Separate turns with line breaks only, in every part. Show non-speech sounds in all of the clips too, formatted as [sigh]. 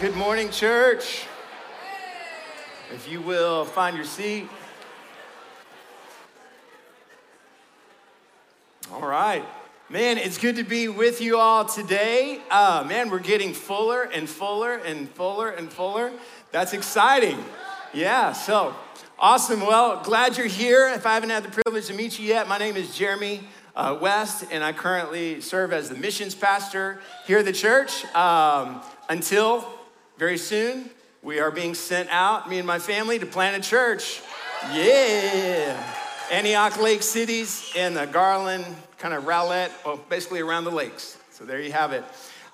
Good morning, church. If you will find your seat. All right. Man, it's good to be with you all today. Uh, man, we're getting fuller and fuller and fuller and fuller. That's exciting. Yeah, so awesome. Well, glad you're here. If I haven't had the privilege to meet you yet, my name is Jeremy uh, West, and I currently serve as the missions pastor here at the church. Um, until very soon, we are being sent out, me and my family, to plant a church. Yeah. Antioch Lake cities and the Garland, kind of Rowlett, well, basically around the lakes. So there you have it.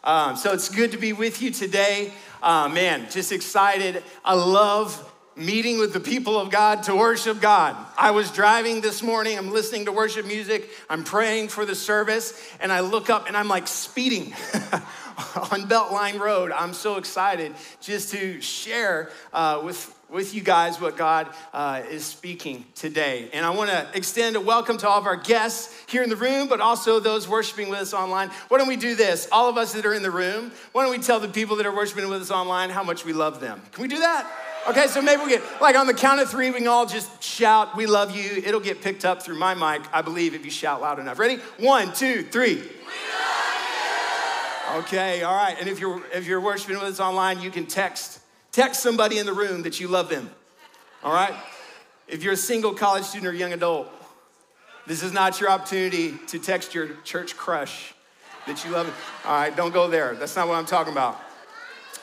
Um, so it's good to be with you today. Uh, man, just excited. I love meeting with the people of God to worship God. I was driving this morning, I'm listening to worship music, I'm praying for the service, and I look up and I'm like speeding [laughs] [laughs] on Beltline Road. I'm so excited just to share uh, with with you guys what God uh, is speaking today. And I want to extend a welcome to all of our guests here in the room, but also those worshiping with us online. Why don't we do this? All of us that are in the room, why don't we tell the people that are worshiping with us online how much we love them? Can we do that? Okay, so maybe we get, like on the count of three, we can all just shout, We love you. It'll get picked up through my mic, I believe, if you shout loud enough. Ready? One, two, three. Okay, all right. And if you're if you're worshiping with us online, you can text text somebody in the room that you love them. All right? If you're a single college student or young adult, this is not your opportunity to text your church crush that you love. All right, don't go there. That's not what I'm talking about.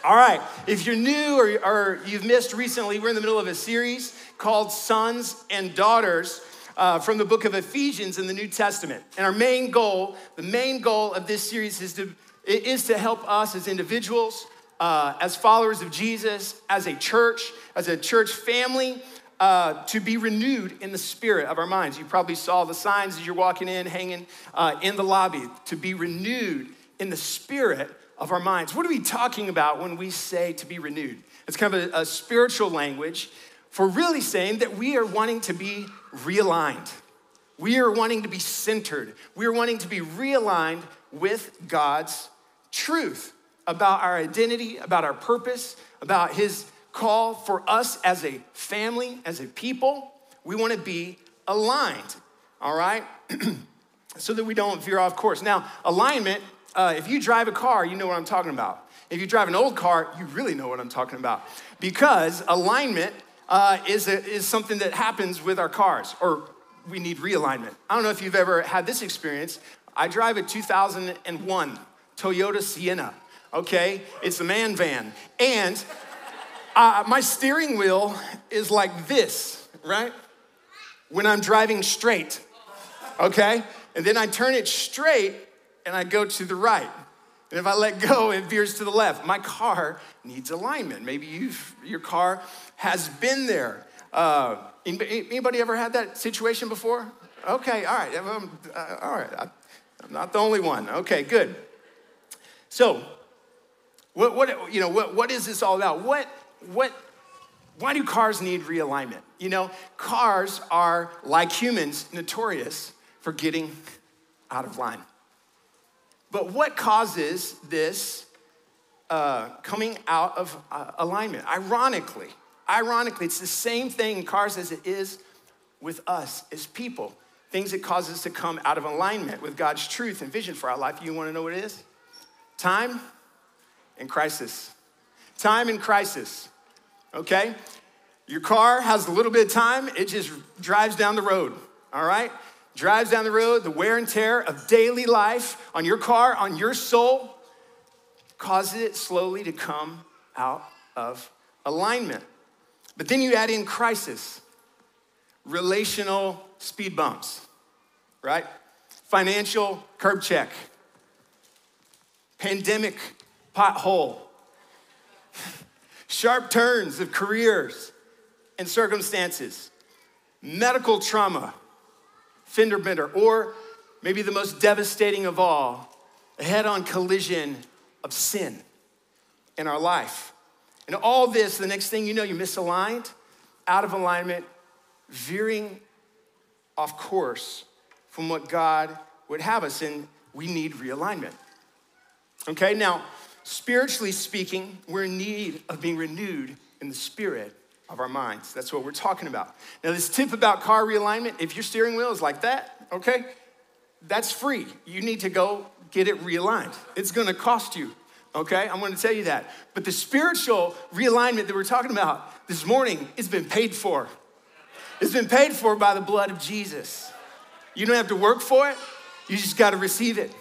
All right, if you're new or, or you've missed recently, we're in the middle of a series called Sons and Daughters. Uh, from the book of Ephesians in the New Testament. And our main goal, the main goal of this series is to, is to help us as individuals, uh, as followers of Jesus, as a church, as a church family, uh, to be renewed in the spirit of our minds. You probably saw the signs as you're walking in, hanging uh, in the lobby, to be renewed in the spirit of our minds. What are we talking about when we say to be renewed? It's kind of a, a spiritual language for really saying that we are wanting to be realigned. We are wanting to be centered. We are wanting to be realigned with God's truth about our identity, about our purpose, about His call for us as a family, as a people. We want to be aligned, all right? [clears throat] so that we don't veer off course. Now, alignment uh, if you drive a car, you know what I'm talking about. If you drive an old car, you really know what I'm talking about. Because alignment uh, is, a, is something that happens with our cars, or we need realignment. I don't know if you've ever had this experience. I drive a 2001 Toyota Sienna, okay? It's a man van. And uh, my steering wheel is like this, right? When I'm driving straight, okay? And then I turn it straight and I go to the right. And if I let go, it veers to the left. My car needs alignment. Maybe you've, your car has been there. Uh, anybody ever had that situation before? Okay, all right, uh, all right. I'm not the only one. Okay, good. So, what, what, you know, what, what is this all about? What, what, why do cars need realignment? You know, cars are, like humans, notorious for getting out of line. But what causes this uh, coming out of uh, alignment? Ironically, ironically, it's the same thing in cars as it is with us as people. Things that cause us to come out of alignment with God's truth and vision for our life. You want to know what it is? Time and crisis. Time and crisis. Okay? Your car has a little bit of time, it just drives down the road. All right? drives down the road, the wear and tear of daily life on your car, on your soul, causes it slowly to come out of alignment. But then you add in crisis, relational speed bumps, right? Financial curb check, pandemic pothole, [laughs] sharp turns of careers and circumstances, medical trauma, fender bender, or maybe the most devastating of all, a head on collision of sin in our life. And all this, the next thing you know, you're misaligned, out of alignment, veering off course from what God would have us, and we need realignment. Okay, now, spiritually speaking, we're in need of being renewed in the spirit of our minds. That's what we're talking about. Now, this tip about car realignment if your steering wheel is like that, okay, that's free. You need to go get it realigned. It's gonna cost you, okay? I'm gonna tell you that. But the spiritual realignment that we're talking about this morning, it's been paid for. It's been paid for by the blood of Jesus. You don't have to work for it, you just gotta receive it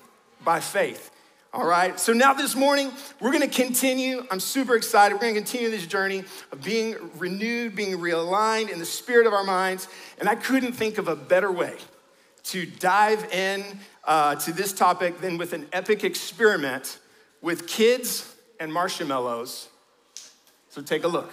by faith. All right, so now this morning, we're gonna continue. I'm super excited. We're gonna continue this journey of being renewed, being realigned in the spirit of our minds. And I couldn't think of a better way to dive in uh, to this topic than with an epic experiment with kids and marshmallows. So take a look.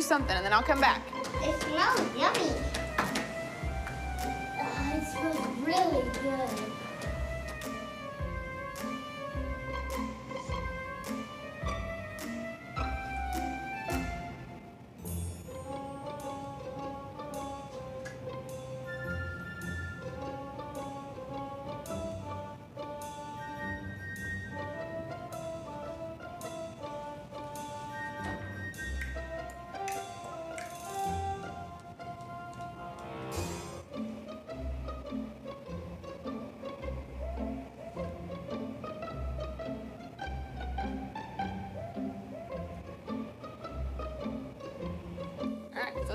Do something and then I'll come back.
It smells yummy. Oh, it smells really good.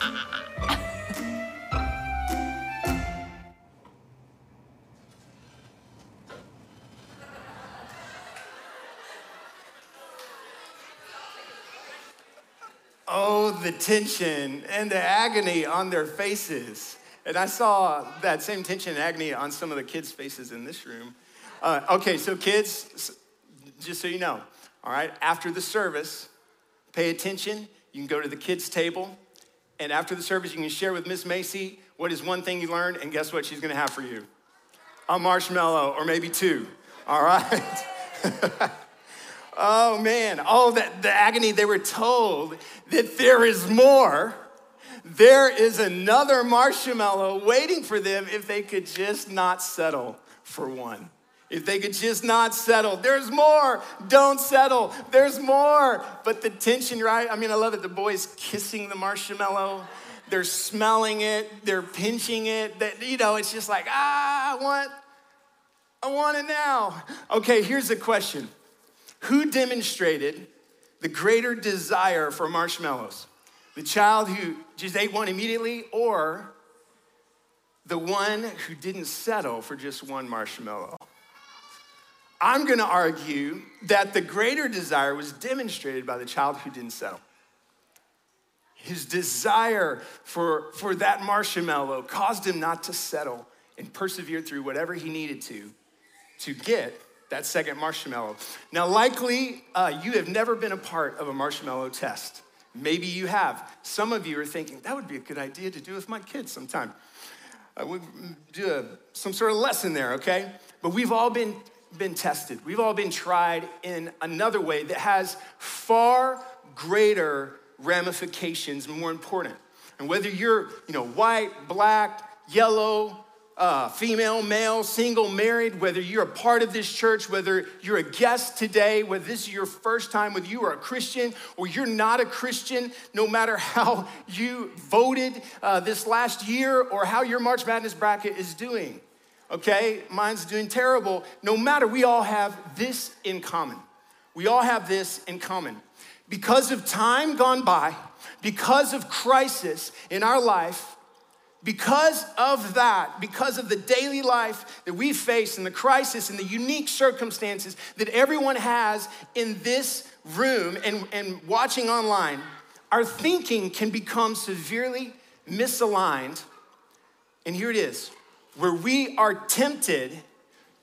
[laughs]
Oh, the tension and the agony on their faces. And I saw that same tension and agony on some of the kids' faces in this room. Uh, okay, so kids, just so you know, all right, after the service, pay attention. You can go to the kids' table. And after the service, you can share with Miss Macy what is one thing you learned, and guess what she's gonna have for you? A marshmallow, or maybe two, all right? [laughs] Oh man, oh, that the agony. They were told that there is more. There is another marshmallow waiting for them if they could just not settle for one. If they could just not settle. There's more. Don't settle. There's more. But the tension, right? I mean, I love it. The boys kissing the marshmallow. they're smelling it, they're pinching it. That you know, it's just like, ah, I want, I want it now. Okay, here's the question. Who demonstrated the greater desire for marshmallows? The child who just ate one immediately, or the one who didn't settle for just one marshmallow? I'm gonna argue that the greater desire was demonstrated by the child who didn't settle. His desire for, for that marshmallow caused him not to settle and persevere through whatever he needed to to get that second marshmallow. Now, likely uh, you have never been a part of a marshmallow test. Maybe you have. Some of you are thinking, that would be a good idea to do with my kids sometime. We do a, some sort of lesson there, okay? But we've all been, been tested. We've all been tried in another way that has far greater ramifications, more important. And whether you're, you know, white, black, yellow, uh, female, male, single, married, whether you're a part of this church, whether you're a guest today, whether this is your first time, whether you are a Christian or you're not a Christian, no matter [laughs] how you voted uh, this last year or how your March Madness bracket is doing, okay? Mine's doing terrible. No matter, we all have this in common. We all have this in common. Because of time gone by, because of crisis in our life, because of that, because of the daily life that we face and the crisis and the unique circumstances that everyone has in this room and, and watching online, our thinking can become severely misaligned. And here it is where we are tempted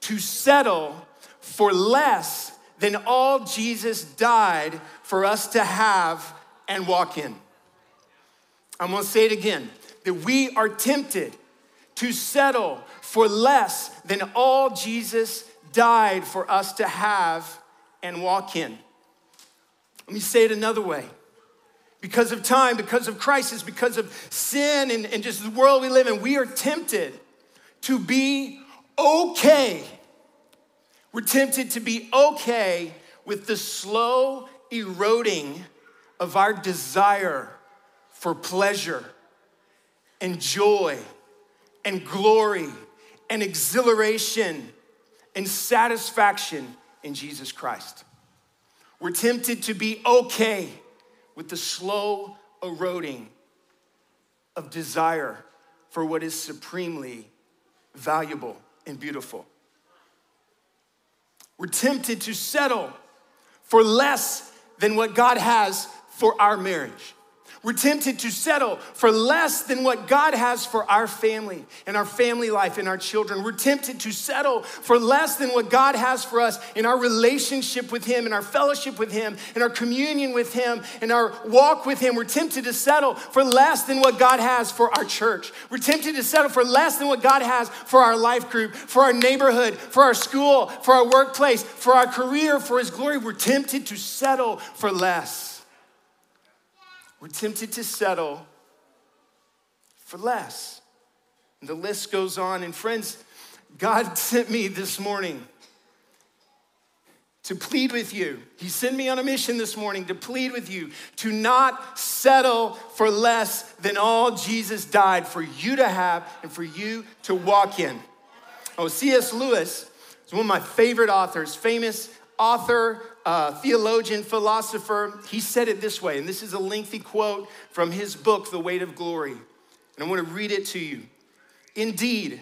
to settle for less than all Jesus died for us to have and walk in. I'm gonna say it again that we are tempted to settle for less than all Jesus died for us to have and walk in. Let me say it another way. Because of time, because of crisis, because of sin and, and just the world we live in, we are tempted to be okay we're tempted to be okay with the slow eroding of our desire for pleasure and joy and glory and exhilaration and satisfaction in Jesus Christ. We're tempted to be okay with the slow eroding of desire for what is supremely valuable and beautiful. We're tempted to settle for less than what God has for our marriage. We're tempted to settle for less than what God has for our family and our family life and our children. We're tempted to settle for less than what God has for us in our relationship with Him, in our fellowship with Him, in our communion with Him, in our walk with Him. We're tempted to settle for less than what God has for our church. We're tempted to settle for less than what God has for our life group, for our neighborhood, for our school, for our workplace, for our career, for His glory. We're tempted to settle for less. We're tempted to settle for less. And the list goes on. And friends, God [laughs] sent me this morning to plead with you. He sent me on a mission this morning to plead with you to not settle for less than all Jesus died for you to have and for you to walk in. Oh, C.S. Lewis is one of my favorite authors, famous author, uh, theologian, philosopher, he said it this way, and this is a lengthy quote from his book, The Weight of Glory. And I want to read it to you. Indeed,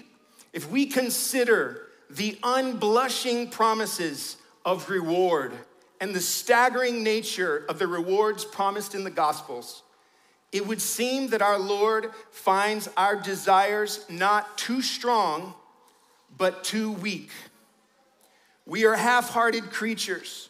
if we consider the unblushing promises of reward and the staggering nature of the rewards promised in the Gospels, it would seem that our Lord finds our desires not too strong, but too weak. We are half hearted creatures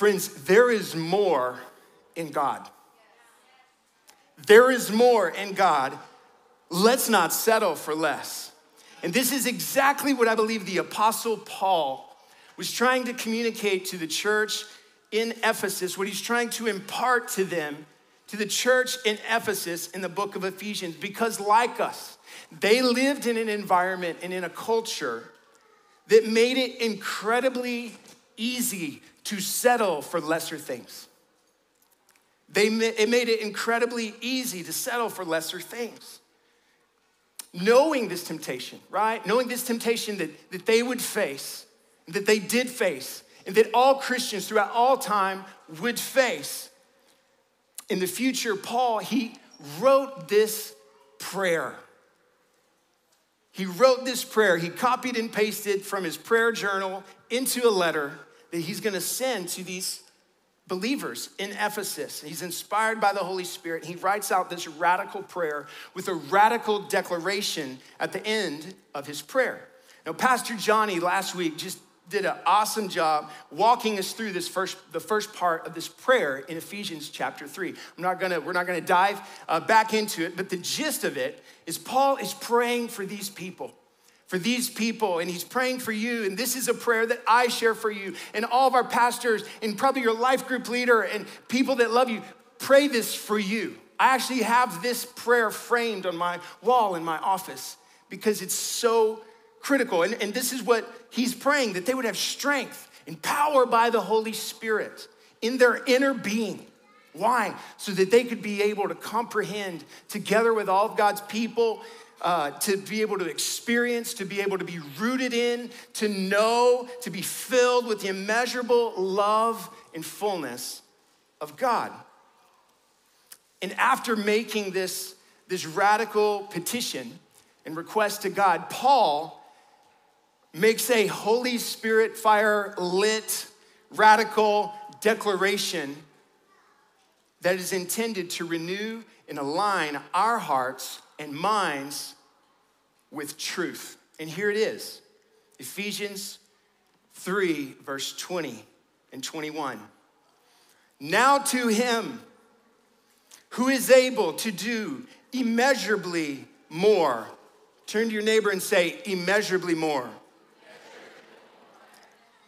Friends, there is more in God. There is more in God let's not settle for less. And this is exactly what I believe the Apostle Paul was trying to communicate to the church in Ephesus, what he's trying to impart to them, to the church in Ephesus in the book of Ephesians, because like us, they lived in an environment and in a culture that made it incredibly easy to settle for lesser things. They, it made it incredibly easy to settle for lesser things. Knowing this temptation, right? Knowing this temptation that, that they would face, that they did face, and that all Christians throughout all time would face. In the future, Paul, he wrote this prayer. He wrote this prayer. He copied and pasted from his prayer journal into a letter that he's going to send to these believers in Ephesus. He's inspired by the Holy Spirit. He writes out this radical prayer with a radical declaration at the end of his prayer. Now, Pastor Johnny last week just did an awesome job walking us through this first the first part of this prayer in ephesians chapter 3 i'm not gonna we're not gonna dive uh, back into it but the gist of it is paul is praying for these people for these people, and he's praying for you. And this is a prayer that I share for you, and all of our pastors, and probably your life group leader, and people that love you. Pray this for you. I actually have this prayer framed on my wall in my office because it's so critical. And, and this is what he's praying that they would have strength and power by the Holy Spirit in their inner being. Why? So that they could be able to comprehend together with all of God's people uh, to be able to experience, to be able to be rooted in, to know, to be filled with the immeasurable love and fullness of God. And after making this, this radical petition and request to God, Paul makes a Holy Spirit fire lit, radical declaration that is intended to renew and align our hearts and minds with truth. And here it is Ephesians 3, verse 20 and 21. Now to him who is able to do immeasurably more. Turn to your neighbor and say, immeasurably more.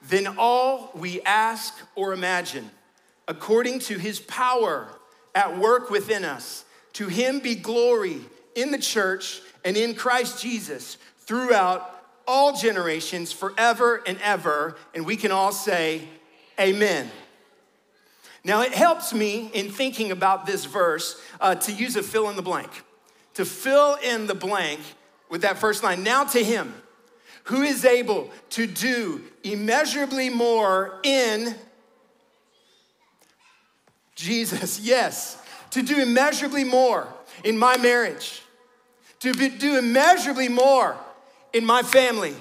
Than all we ask or imagine, according to his power at work within us. To him be glory in the church and in Christ Jesus throughout all generations, forever and ever. And we can all say, Amen. Now, it helps me in thinking about this verse uh, to use a fill in the blank, to fill in the blank with that first line. Now, to him who is able to do immeasurably more in Jesus, [laughs] yes, to do immeasurably more in my marriage, to be, do immeasurably more in my family,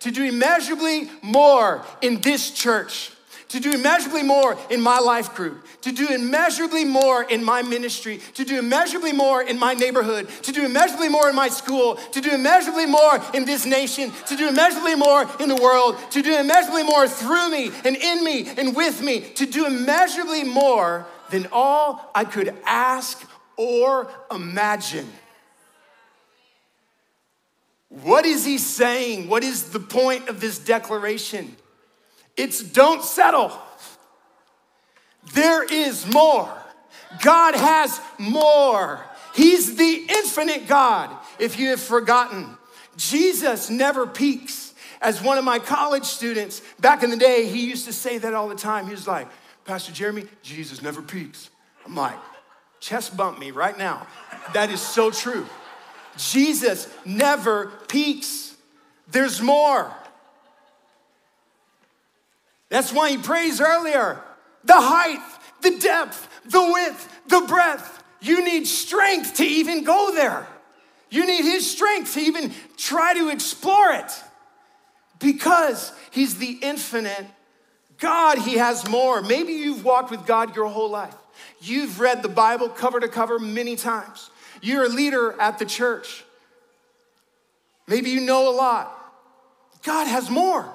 to do immeasurably more in this church, to do immeasurably more in my life group, to do immeasurably more in my ministry, to do immeasurably more in my neighborhood, to do immeasurably more in my school, to do immeasurably more in this nation, to do immeasurably more in the world, to do immeasurably more through me and in me and with me, to do immeasurably more than all I could ask or imagine. What is he saying? What is the point of this declaration? It's don't settle. There is more. God has more. He's the infinite God, if you have forgotten. Jesus never peaks. As one of my college students back in the day, he used to say that all the time. He was like, Pastor Jeremy, Jesus never peaks. I'm like, chest bump me right now. That is so true. Jesus never peaks. There's more. That's why he prays earlier the height, the depth, the width, the breadth. You need strength to even go there. You need his strength to even try to explore it because he's the infinite God. He has more. Maybe you've walked with God your whole life. You've read the Bible cover to cover many times. You're a leader at the church. Maybe you know a lot. God has more.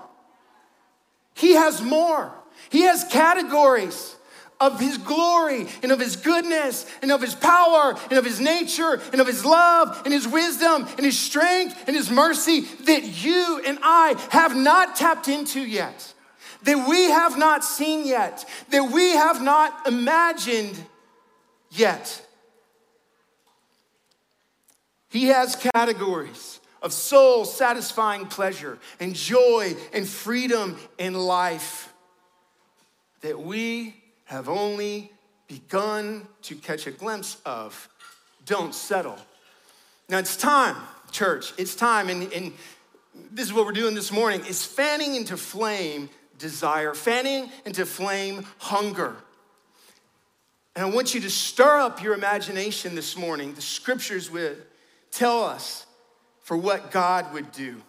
He has more. He has categories of his glory and of his goodness and of his power and of his nature and of his love and his wisdom and his strength and his mercy that you and I have not tapped into yet, that we have not seen yet, that we have not imagined yet. He has categories of soul satisfying pleasure and joy and freedom and life that we have only begun to catch a glimpse of. Don't settle. Now it's time, church, it's time, and, and this is what we're doing this morning, is fanning into flame desire, fanning into flame hunger. And I want you to stir up your imagination this morning. The scriptures would tell us for what God would do.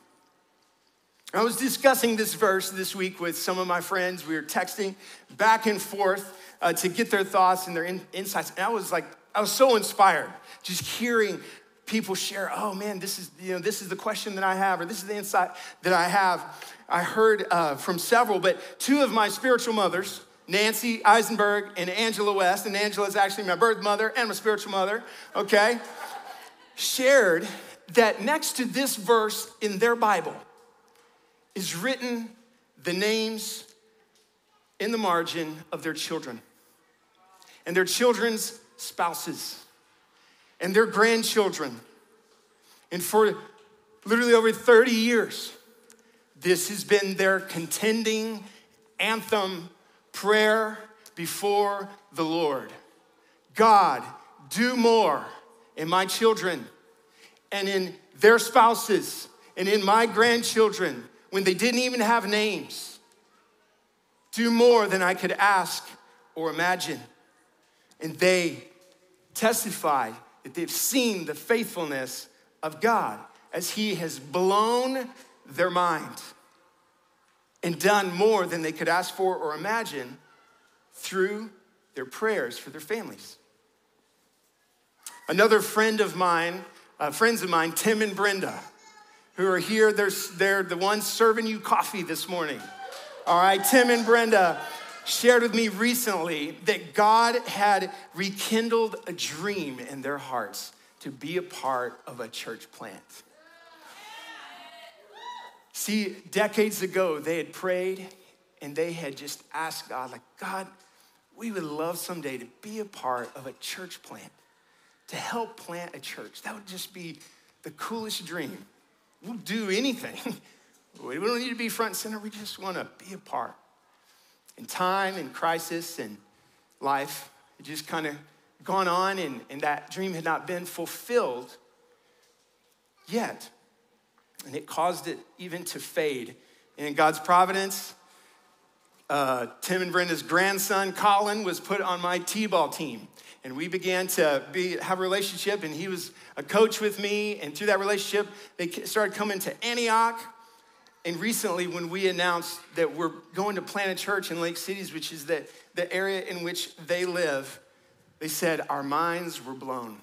I was discussing this verse this week with some of my friends. We were texting back and forth uh, to get their thoughts and their in- insights. And I was like, I was so inspired just hearing people share, oh man, this is, you know, this is the question that I have, or this is the insight that I have. I heard uh, from several, but two of my spiritual mothers, Nancy Eisenberg and Angela West, and Angela is actually my birth mother and my spiritual mother, okay, shared that next to this verse in their Bible is written the names in the margin of their children and their children's spouses and their grandchildren. And for literally over 30 years, this has been their contending anthem prayer before the Lord. God, do more in my children and in their spouses and in my grandchildren when they didn't even have names. Do more than I could ask or imagine. And they testify that they've seen the faithfulness of God as He has blown their mind and done more than they could ask for or imagine through their prayers for their families. Another friend of mine, uh, friends of mine, Tim and Brenda, who are here, they're, they're the ones serving you coffee this morning. All right, Tim and Brenda shared with me recently that God had rekindled a dream in their hearts to be a part of a church plant. See, decades ago, they had prayed and they had just asked God, like, God, we would love someday to be a part of a church plant, to help plant a church. That would just be the coolest dream. We'll do anything. [laughs] we don't need to be front and center, we just want to be a part. In time and crisis and life, it just kind of gone on and, and that dream had not been fulfilled yet. And it caused it even to fade. And in God's providence, uh, Tim and Brenda's grandson, Colin, was put on my T ball team. And we began to be, have a relationship, and he was a coach with me. And through that relationship, they started coming to Antioch. And recently, when we announced that we're going to plant a church in Lake Cities, which is the, the area in which they live, they said, Our minds were blown.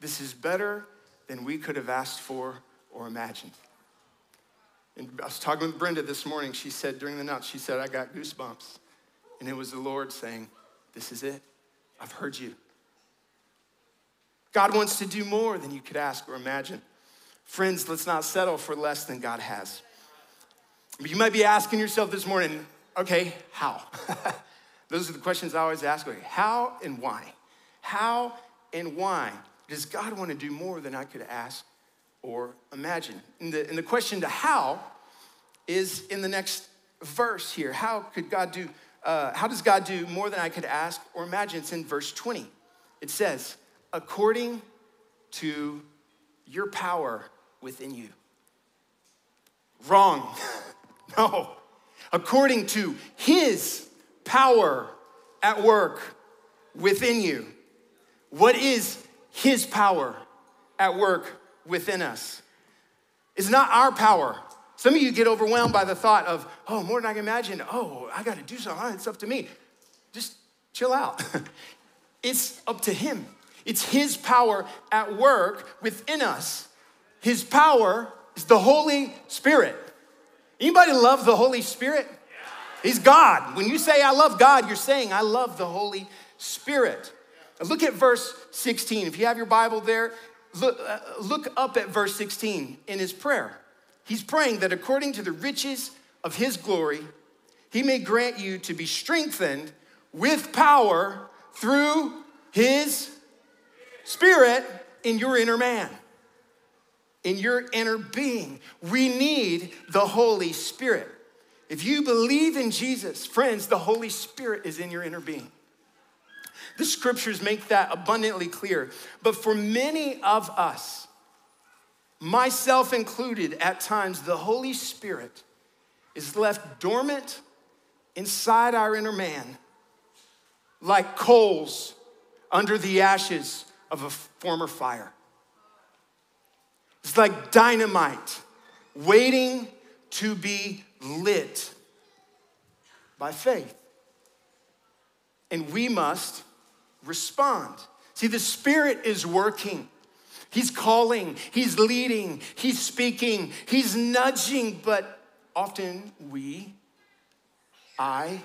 This is better than we could have asked for or imagined. And I was talking with Brenda this morning. She said during the night, she said, I got goosebumps. And it was the Lord saying, This is it. I've heard you. God wants to do more than you could ask or imagine. Friends, let's not settle for less than God has. But you might be asking yourself this morning, okay, how? [laughs] Those are the questions I always ask. Okay, how and why? How and why does God want to do more than I could ask or imagine? And the, and the question to how is in the next verse here. How could God do, uh, how does God do more than I could ask or imagine? It's in verse 20. It says, according to your power within you. Wrong. [laughs] no. According to his power at work within you. What is his power at work within us? It's not our power. Some of you get overwhelmed by the thought of, oh, more than I can imagine. Oh, I got to do something. It's up to me. Just chill out. [laughs] it's up to him. It's his power at work within us. His power is the Holy Spirit. Anybody love the Holy Spirit? He's God. When you say, I love God, you're saying, I love the Holy Spirit. Look at verse 16. If you have your Bible there, look, uh, look up at verse 16 in his prayer. He's praying that according to the riches of his glory, he may grant you to be strengthened with power through his spirit in your inner man, in your inner being. We need the Holy Spirit. If you believe in Jesus, friends, the Holy Spirit is in your inner being. The scriptures make that abundantly clear. But for many of us, myself included, at times, the Holy Spirit is left dormant inside our inner man like coals under the ashes of a former fire. It's like dynamite waiting to be lit by faith. And we must respond. See, the Spirit is working. He's calling, He's leading, He's speaking, He's nudging, but often we, I,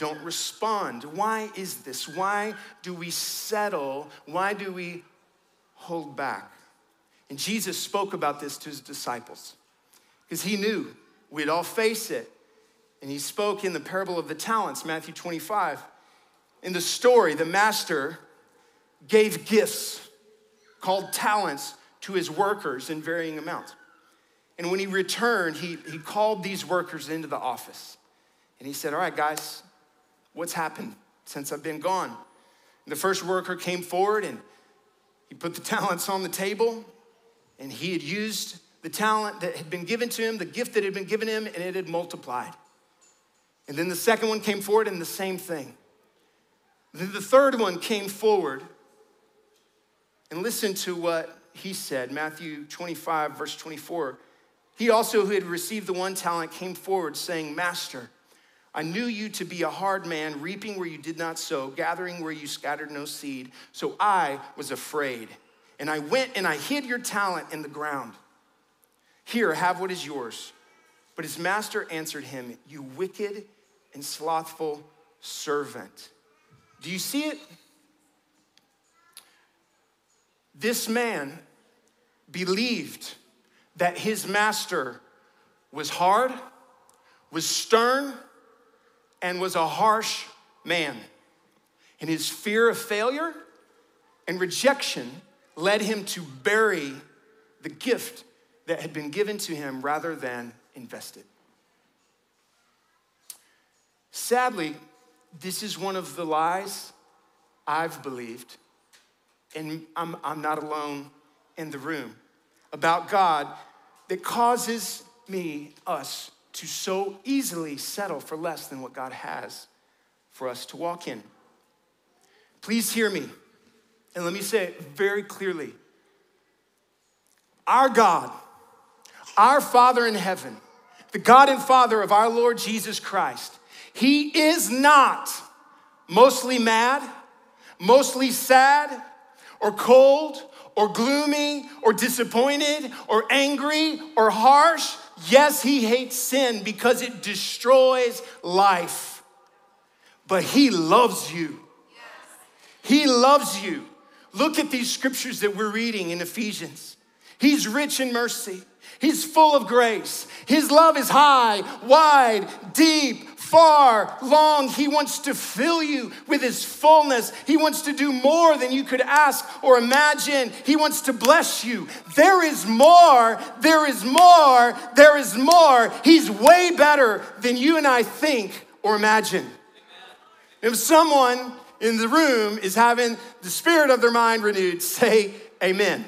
don't respond. Why is this? Why do we settle? Why do we hold back? And Jesus spoke about this to his disciples because he knew we'd all face it. And he spoke in the parable of the talents, Matthew 25. In the story, the master gave gifts called talents to his workers in varying amounts. And when he returned, he, he called these workers into the office. And he said, All right, guys, what's happened since I've been gone? And the first worker came forward and he put the [laughs] talents on the table and he had used the talent that had been given to him, the gift that had been given him, and it had multiplied. And then the second one came forward and the same thing. Then the third one came forward and listened to what he said Matthew 25, verse 24. He also, who had received the one talent, came forward saying, Master, I knew you to be a hard man, reaping where you did not sow, gathering where you scattered no seed. So I was afraid. And I went and I hid your talent in the ground. Here, have what is yours. But his master answered him, You wicked and slothful servant. Do you see it? This man believed that his master was hard, was stern, and was a harsh man. And his fear of failure and rejection led him to bury the gift that had been given to him rather than invest it. Sadly, this is one of the lies I've believed, and I'm, I'm not alone in the room, about God that causes me, us, to so easily settle for less than what God has for us to walk in. Please hear me, and let me say it very clearly. Our God, our Father in heaven, the God and Father of our Lord Jesus Christ, He is not mostly mad, mostly sad, or cold, or gloomy, or disappointed, or angry, or harsh. Yes, He hates sin because it destroys life, but He loves you. He loves you. Look at these scriptures that we're reading in Ephesians. He's rich in mercy. He's full of grace. His love is high, wide, deep, far, long. He wants to fill you with His fullness. He wants to do more than you could ask or imagine. He wants to bless you. There is more, there is more, there is more. He's way better than you and I think or imagine. If someone in the room is having the spirit of their mind renewed, say amen.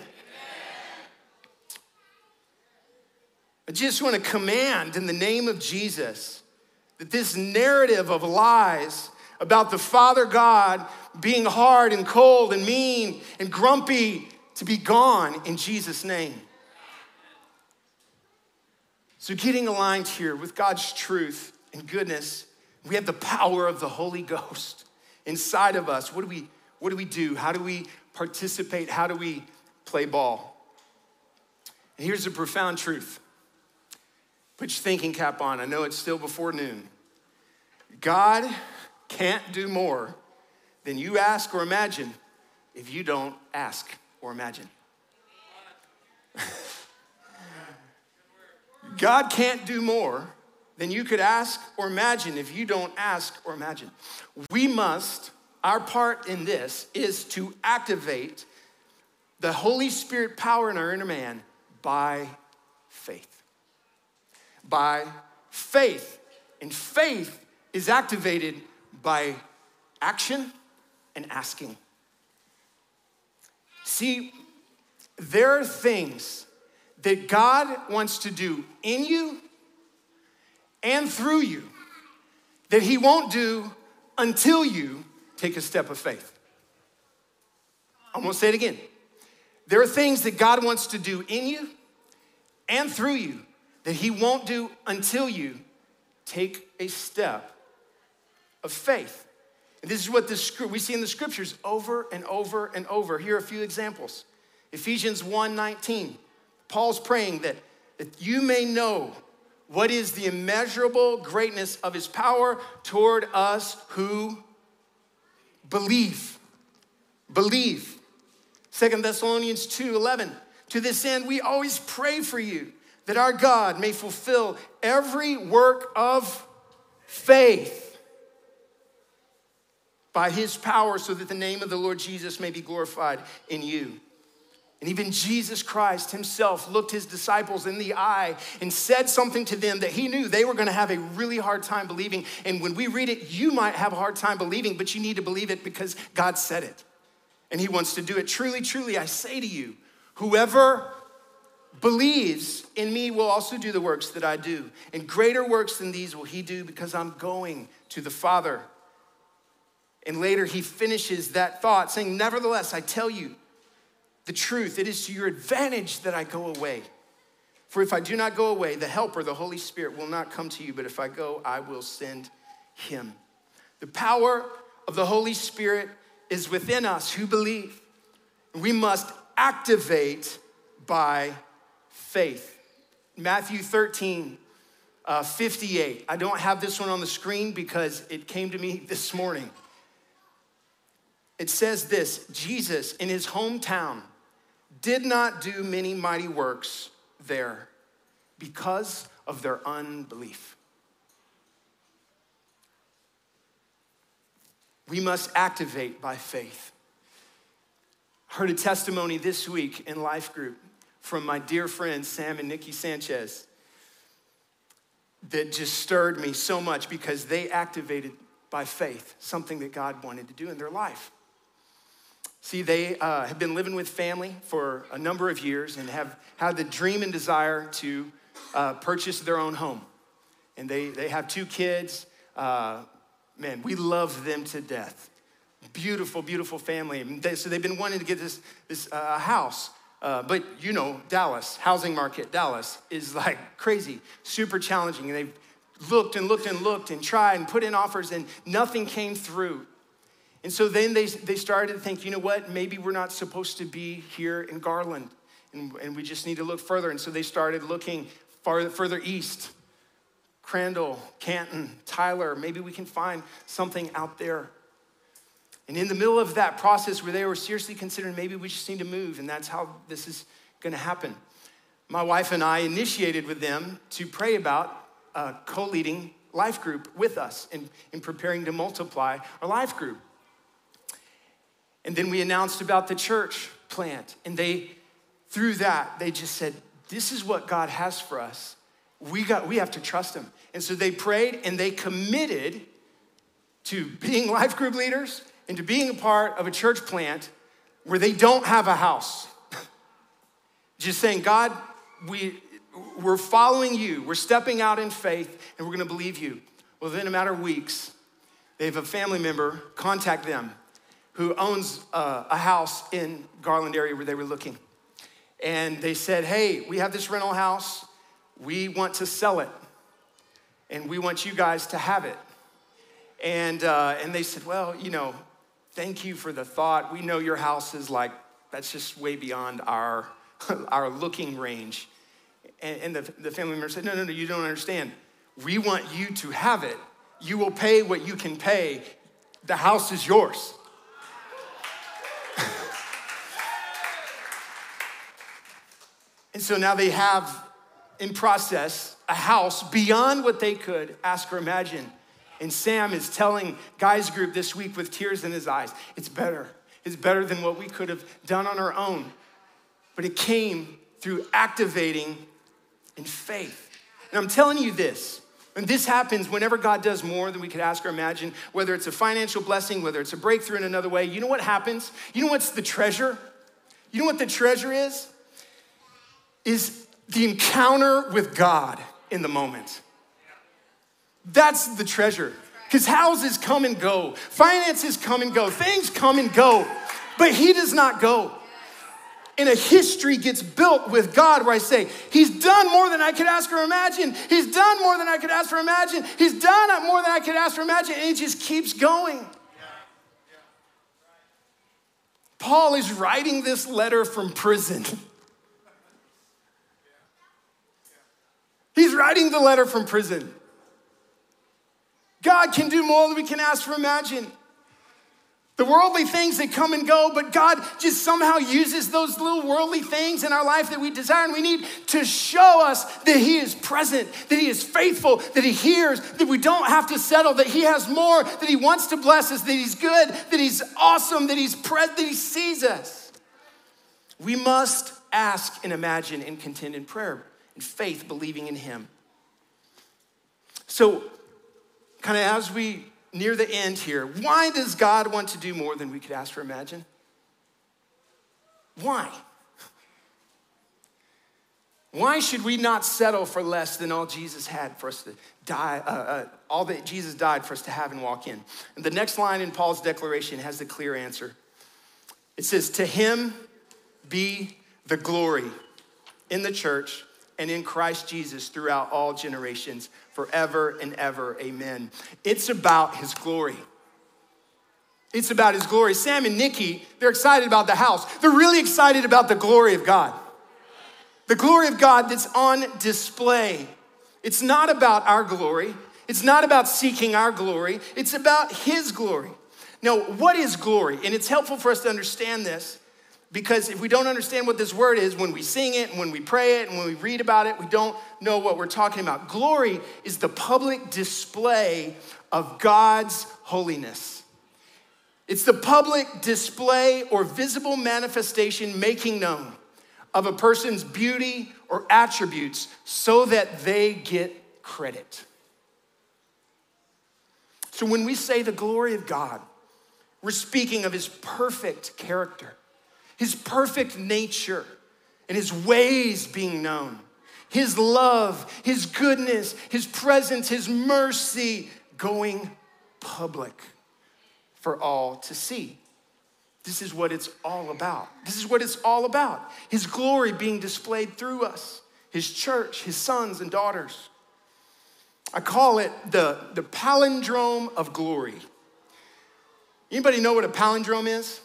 I just want to command in the name of Jesus that this narrative of lies about the Father God being hard and cold and mean and grumpy to be gone in Jesus' name. So, getting aligned here with God's truth and goodness, we have the power of the Holy Ghost inside of us. What do we, what do, we do? How do we participate? How do we play ball? And here's a profound truth Put your thinking cap on. I know it's still before noon. God can't do more than you ask or imagine if you don't ask or imagine. God can't do more than you could ask or imagine if you don't ask or imagine. We must, our part in this is to activate the Holy Spirit power in our inner man by faith. By faith. And faith is activated by action and asking. See, there are things that God wants to do in you and through you that He won't do until you take a step of faith. I'm gonna say it again. There are things that God wants to do in you and through you that He won't do until you take a step of faith. And this is what this, we see in the scriptures over and over and over. Here are a few examples. Ephesians 1 19. Paul's praying that, that you may know what is the immeasurable greatness of his power toward us who believe. Believe. Second Thessalonians 2 11. To this end, we always pray for you that our God may fulfill every work of faith by his power so that the name of the Lord Jesus may be glorified in you. And even Jesus Christ himself looked his disciples in the eye and said something to them that he knew they were to have a really hard time believing. And when we read it, you might have a hard time believing, but you need to believe it because God said it. And he wants to do it. Truly, truly, I say to you, whoever believes in me will also do the works that I do. And greater works than these will he do because I'm going to the Father. And later he finishes that thought saying, Nevertheless, I tell you, the truth. It is to your advantage that I go away. For if I do not go away, the Helper, the Holy Spirit, will not come to you, but if I go, I will send him. The power of the Holy Spirit is within us who believe. We must activate by faith. Matthew 13, uh, 58. I don't have this one on the screen because it came to me this morning. It says this Jesus in his hometown did not do many mighty works there because of their unbelief. We must activate by faith. I Heard a testimony this week in Life Group from my dear friends Sam and Nikki Sanchez that just stirred me so much because they activated by faith something that God wanted to do in their life. See, they uh, have been living with family for a number of years and have had the dream and desire to uh, purchase their own home. And they, they have two kids. Uh, man, we love them to death. Beautiful, beautiful family. They, so they've been wanting to get this, this uh, house. Uh, but you know, Dallas, housing market, Dallas is like crazy, super challenging. And they've looked and looked and looked and tried and put in offers and nothing came through. And so then they, they started to think, you know what, maybe we're not supposed to be here in Garland and, and we just need to look further. And so they started looking farther, further east Crandall, Canton, Tyler, maybe we can find something out there. And in the middle of that process where they were seriously considering maybe we just need to move, and that's how this is gonna happen. My wife and I initiated with them to pray about uh, co leading life group with us in, in preparing to multiply our life group. And then we announced about the church plant. And they, through that, they just said, This is what God has for us. We, got, we have to trust Him. And so they prayed and they committed to being [laughs] life group leaders and to being a part of a church plant where they don't have a house. [laughs] just saying, God, we, we're following you. We're stepping out in faith and we're to believe you. Well, within a matter of weeks, they have a family member contact them who owns uh, a house in Garland area where they were looking. And they said, hey, we have this rental house. We want to sell it. And we want you guys to have it. And, uh, and they said, well, you know, thank you for the thought. We know your house is like, that's just way beyond our, [laughs] our looking range. And, and the, the family member said, No, no, no, you don't understand. We want you to have it. You will pay what you can pay. The house is yours. And so now they have in process a house beyond what they could ask or imagine. And Sam is telling guys group this week with tears in his eyes, it's better. It's better than what we could have done on our own. But it came through activating in faith. And I'm telling you this, and this happens whenever God does more than we could ask or imagine, whether it's a financial blessing, whether it's a breakthrough in another way. You know what happens? You know what's the treasure? You know what the treasure is? Is the encounter with God in the moment. That's the treasure. Because houses come and go, finances come and go, things come and go, but He does not go and a history gets built with God where I say, He's done more than I could ask or imagine. He's done more than I could ask or imagine. He's done more than I could ask or imagine. And it just keeps going. Paul is writing this letter from prison. He's writing the letter from prison. God can do more than we can ask or imagine. The worldly things that come and go, but God just somehow uses those little worldly things in our life that we desire and we need to show us that He is present, that He is faithful, that He hears, that we don't have to settle, that He has more, that He wants to bless us, that He's good, that He's awesome, that He's present, that He sees us. We must ask and imagine and contend in prayer, in faith, believing in Him. So, kind of as we near the end here. Why does God want to do more than we could ask or imagine? Why? Why should we not settle for less than all Jesus had for us to die, uh, uh, all that Jesus died for us to have and walk in? And the next line in Paul's declaration has the clear answer. It says, To him be the glory in the church and in Christ Jesus throughout all generations forever and ever. Amen. It's about his glory. It's about his glory. Sam and Nikki, they're excited about the house. They're really excited about the glory of God. The glory of God that's on display. It's not about our glory. It's not about seeking our glory. It's about his glory. Now, what is glory? And it's helpful for us to understand this because if we don't understand what this word is, when we sing it and when we pray it and when we read about it, we don't know what we're talking about. Glory is the public display of God's holiness. It's the public display or visible manifestation making known of a person's beauty or attributes so that they get credit. So when we say the glory of God, we're speaking of his perfect character his perfect nature and his ways being known, his love, his goodness, his presence, his mercy going public for all to see. This is what it's all about. This is what it's all about. His glory being displayed through us, his church, his sons and daughters. I call it the, the palindrome of glory. Anybody know what a palindrome is?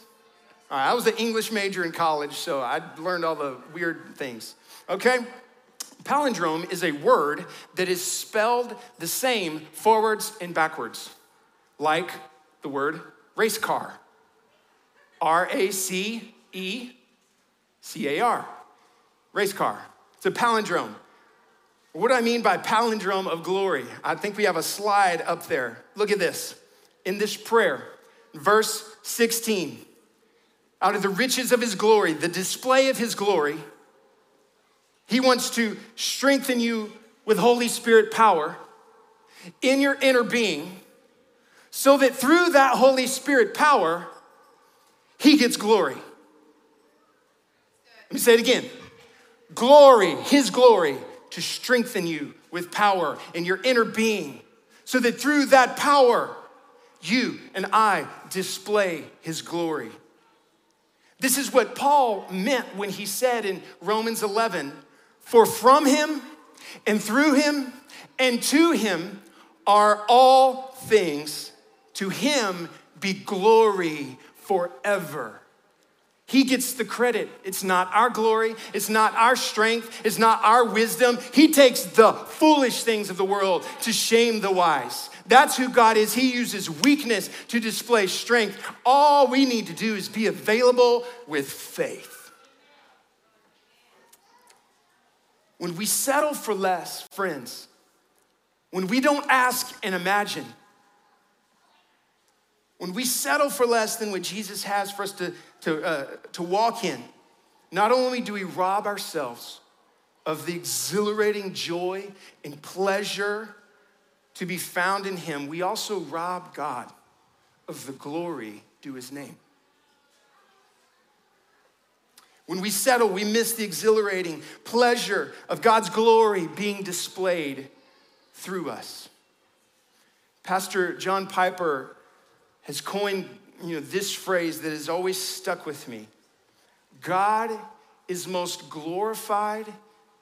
All right, I was an English major in college, so I learned all the weird things. Okay? Palindrome is a word that is spelled the same forwards and backwards, like the word race car. R A C E C A R. Race car. It's a palindrome. What do I mean by palindrome of glory? I think we have a slide up there. Look at this. In this prayer, verse 16 out of the riches of his glory, the display of his glory, he wants to strengthen you with Holy Spirit power in your inner being so that through that Holy Spirit power, he gets glory. Let me say it again glory, his glory, to strengthen you with power in your inner being so that through that power, you and I display his glory. This is what Paul meant when he said in Romans 11 For from him and through him and to him are all things. To him be glory forever. He gets the credit. It's not our glory, it's not our strength, it's not our wisdom. He takes the foolish things of the world to shame the wise. That's who God is. He uses weakness to display strength. All we need to do is be available with faith. When we settle for less, friends, when we don't ask and imagine, when we settle for less than what Jesus has for us to, to, uh, to walk in, not only do we rob ourselves of the exhilarating joy and pleasure to be found in Him, we also rob God of the glory due His name. When we settle, we miss the exhilarating pleasure of God's glory being displayed through us. Pastor John Piper has coined you know, this phrase that has always stuck with me God is most glorified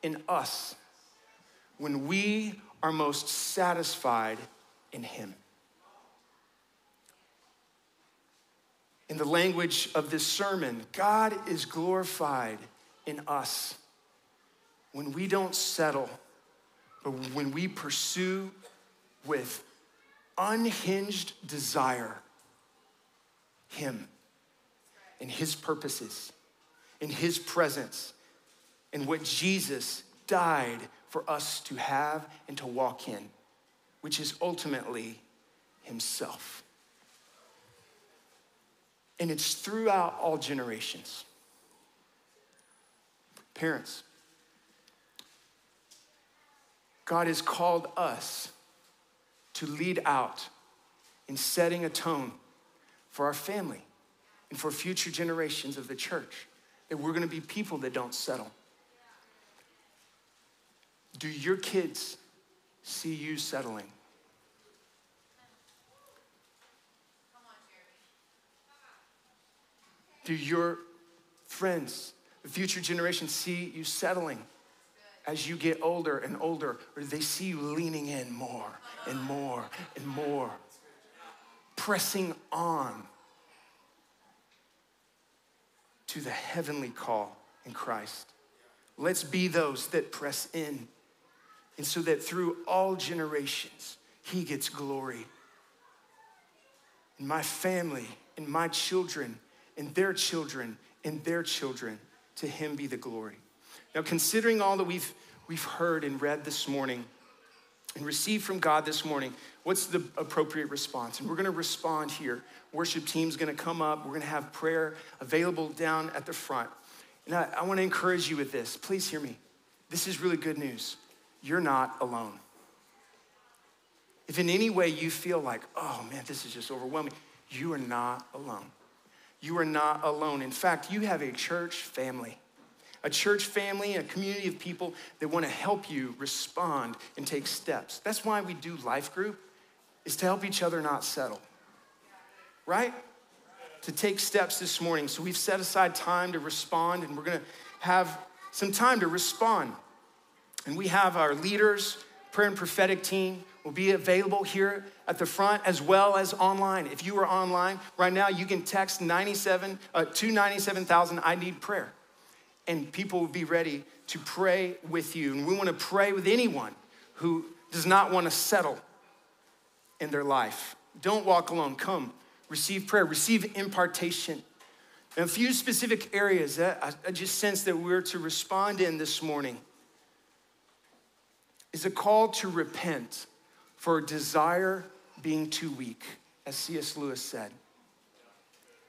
in us when we are most satisfied in Him. In the language of this sermon, God is glorified in us when we don't settle, but when we pursue with unhinged desire Him and His purposes, in His presence, in what Jesus died for us to have and to walk in, which is ultimately Himself. And it's throughout all generations. Parents, God has called us to lead out in setting a tone for our family and for future generations of the church. That we're gonna be people that don't settle. Do your kids see you settling? Do your friends, the future generation, see you settling as you get older and older, or do they see you leaning in more and more and more, pressing on to the heavenly call in Christ? Let's be those that press in, and so that through all generations, He gets glory. And my family and my children and their children and their children, to him be the glory. Now, considering all that we've, we've heard and read this morning and received from God this morning, what's the appropriate response? And we're gonna respond here. Worship team's gonna come up, we're gonna have prayer available down at the front. And I, I wanna encourage you with this. Please hear me. This is really good news. You're not alone. If in any way you feel like, oh man, this is just overwhelming, you are not alone. You are not alone. In fact, you have a church family, a church family, a community of people that want to help you respond and take steps. That's why we do life group, is to help each other not settle, right? To take steps this morning. So we've set aside time to respond, and we're to have some time to respond. And we have our leaders, prayer and prophetic team will be available here at the front as well as online. If you are online right now, you can text 97 uh, 297,000 I need prayer. And people will be ready to pray with you. And we want to pray with anyone who does not want to settle in their life. Don't walk alone. Come, receive prayer, receive impartation. A few specific areas that I just sense that we're to respond in this morning is a call to repent for desire being too weak, as C.S. Lewis said.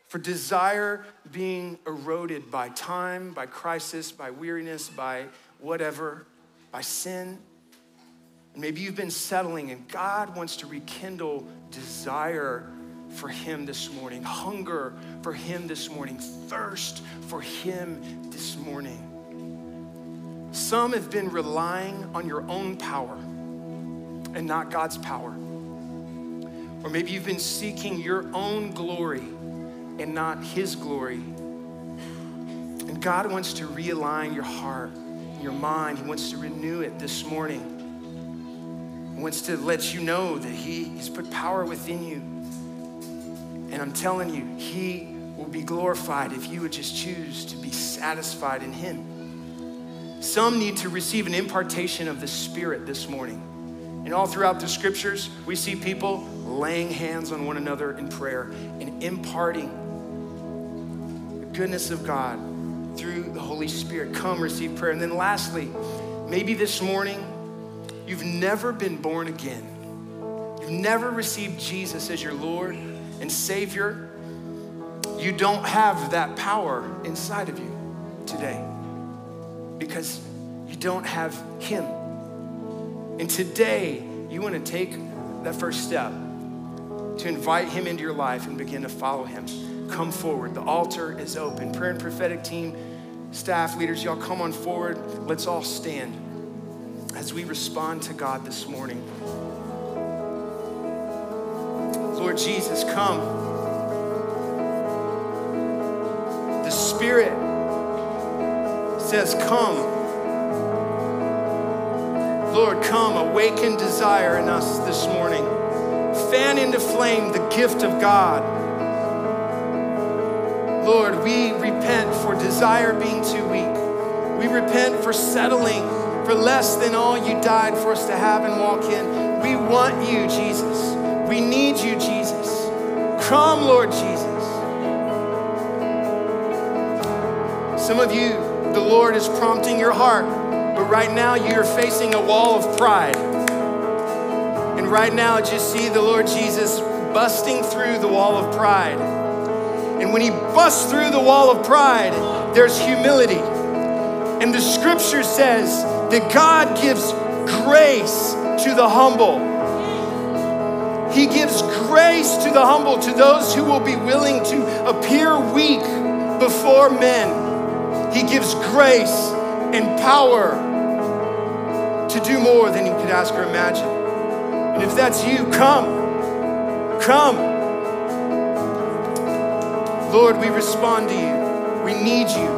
For desire being eroded by time, by crisis, by weariness, by whatever, by sin. And maybe you've been settling, and God wants to rekindle desire for Him this morning, hunger for Him this morning, thirst for Him this morning. Some have been relying on your own power and not God's power. Or maybe you've been seeking your own glory and not His glory. And God wants to realign your heart, your mind. He wants to renew it this morning. Wants to let you know that he, has put power within you. And I'm telling you, He will be glorified if you would just choose to be satisfied in Him. Some need to receive an impartation of the Spirit this morning. And all throughout the scriptures, we see people laying hands on one another in prayer and imparting the goodness of God through the Holy Spirit. Come receive prayer. And then lastly, maybe this morning you've never been born again. You've never received Jesus as your Lord and Savior. You don't have that power inside of you today because you don't have Him. And today, you want to take that first step to invite Him into your life and begin to follow Him. Come forward. The altar is open. Prayer and prophetic team, staff leaders, y'all come on forward. Let's all stand as we respond to God this morning. Lord Jesus, come. The Spirit says, Come. Lord, come, awaken desire in us this morning. Fan into flame the gift of God. Lord, we repent for desire being too weak. We repent for settling for less than all you died for us to have and walk in. We want you, Jesus. We need you, Jesus. Come, Lord Jesus. Some of you, the Lord is prompting your heart, but right now you're facing a wall of pride. And right now, just see the Lord Jesus busting through the wall of pride. And when he busts through the wall of pride, there's humility. And the scripture says that God gives grace to the humble. He gives grace to the humble, to those who will be willing to appear weak before men. He gives grace and power to do more than you could ask or imagine. And if that's you, come. Come. Lord, we respond to you. We need you.